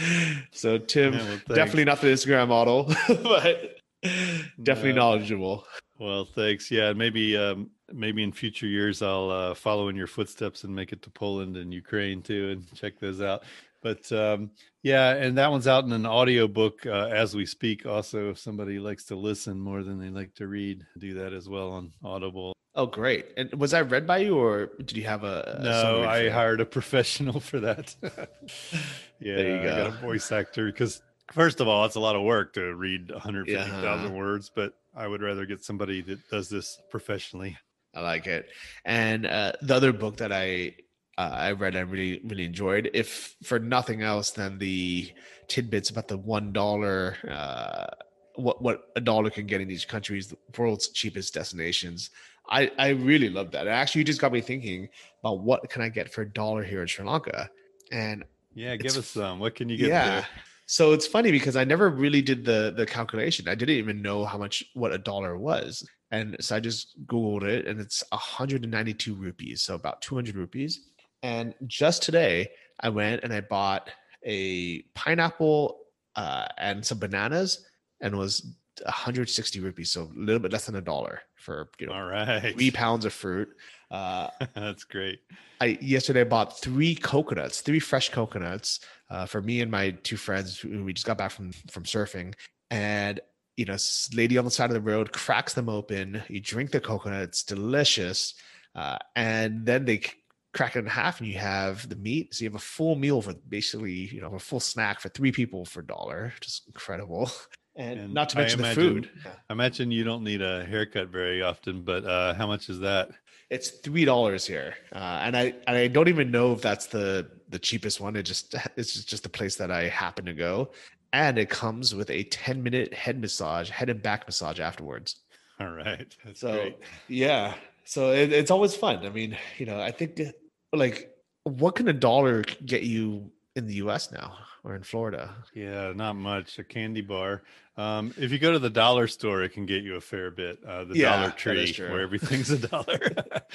So Tim, yeah, well, definitely not the Instagram model, but definitely knowledgeable. Well, thanks. Yeah, maybe um, maybe in future years I'll uh, follow in your footsteps and make it to Poland and Ukraine too, and check those out. But um, yeah, and that one's out in an audio book uh, as we speak. Also, if somebody likes to listen more than they like to read, do that as well on Audible. Oh, great! And was that read by you, or did you have a? no, I hired a professional for that. yeah, there you go. I got a voice actor because first of all, it's a lot of work to read 150,000 yeah. words, but I would rather get somebody that does this professionally. I like it. And uh, the other book that I uh, I read, I really really enjoyed. If for nothing else than the tidbits about the one dollar, uh, what what a dollar can get in each country's the world's cheapest destinations. I I really love that. It actually just got me thinking about what can I get for a dollar here in Sri Lanka, and yeah, give us some. What can you get? Yeah. There? So it's funny because I never really did the the calculation. I didn't even know how much what a dollar was. And so I just Googled it and it's 192 rupees, so about 200 rupees. And just today, I went and I bought a pineapple uh, and some bananas and was 160 rupees, so a little bit less than a dollar for you know all right three pounds of fruit. Uh, That's great. I yesterday bought three coconuts, three fresh coconuts uh, for me and my two friends who we just got back from from surfing, and you know, lady on the side of the road cracks them open. You drink the coconut; it's delicious, uh, and then they crack it in half, and you have the meat. So you have a full meal for basically, you know, a full snack for three people for a dollar. Just incredible. And, and, not to mention imagine, the food. I imagine you don't need a haircut very often, but uh, how much is that? It's three dollars here, uh, and I and I don't even know if that's the the cheapest one. It just it's just, the place that I happen to go, and it comes with a ten minute head massage, head and back massage afterwards. All right, That's so great. yeah, so it, it's always fun. I mean, you know, I think like what can a dollar get you in the U.S. now? or in Florida? Yeah, not much. A candy bar. Um, if you go to the dollar store, it can get you a fair bit. Uh, the yeah, Dollar Tree, where everything's a dollar.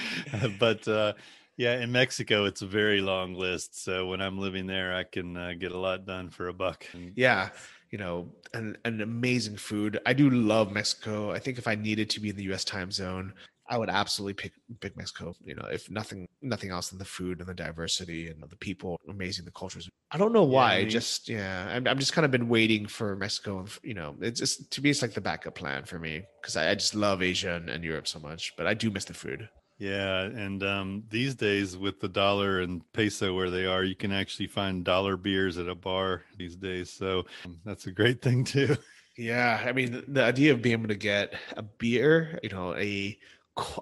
but uh, yeah, in Mexico, it's a very long list. So when I'm living there, I can uh, get a lot done for a buck. Yeah, you know, an, an amazing food. I do love Mexico. I think if I needed to be in the U.S. time zone, I would absolutely pick pick Mexico. You know, if nothing nothing else than the food and the diversity and the people, amazing the cultures. I don't know why. Yeah, I mean, just yeah, I'm, I'm just kind of been waiting for Mexico. And you know, it's just to me, it's like the backup plan for me because I, I, just love Asia and, and, Europe so much. But I do miss the food. Yeah, and um, these days with the dollar and peso where they are, you can actually find dollar beers at a bar these days. So um, that's a great thing too. Yeah, I mean the idea of being able to get a beer, you know, a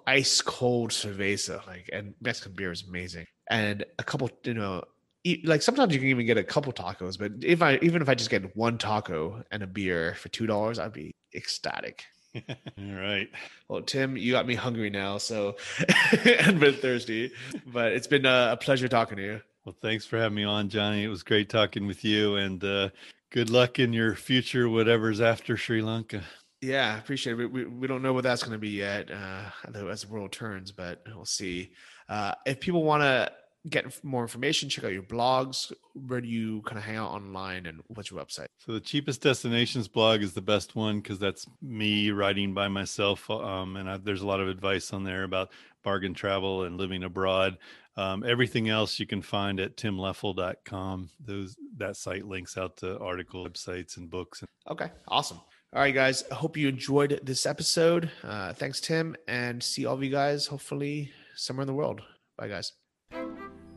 ice cold cerveza, like and Mexican beer is amazing, and a couple, you know, like sometimes you can even get a couple tacos, but if I even if I just get one taco and a beer for two dollars, I'd be ecstatic. All right. Well, Tim, you got me hungry now, so and been thirsty. But it's been a, pleasure talking to you. Well, thanks for having me on, Johnny. It was great talking with you, and uh, good luck in your future, whatever's after Sri Lanka. Yeah, I appreciate it. We, we don't know what that's going to be yet uh, as the world turns, but we'll see. Uh, if people want to get more information, check out your blogs. Where do you kind of hang out online and what's your website? So the cheapest destinations blog is the best one because that's me writing by myself. Um, and I, there's a lot of advice on there about bargain travel and living abroad. Um, everything else you can find at timleffel.com. Those that site links out to article websites and books. Okay, awesome. All right, guys. I hope you enjoyed this episode. Uh, thanks, Tim, and see all of you guys hopefully somewhere in the world. Bye, guys.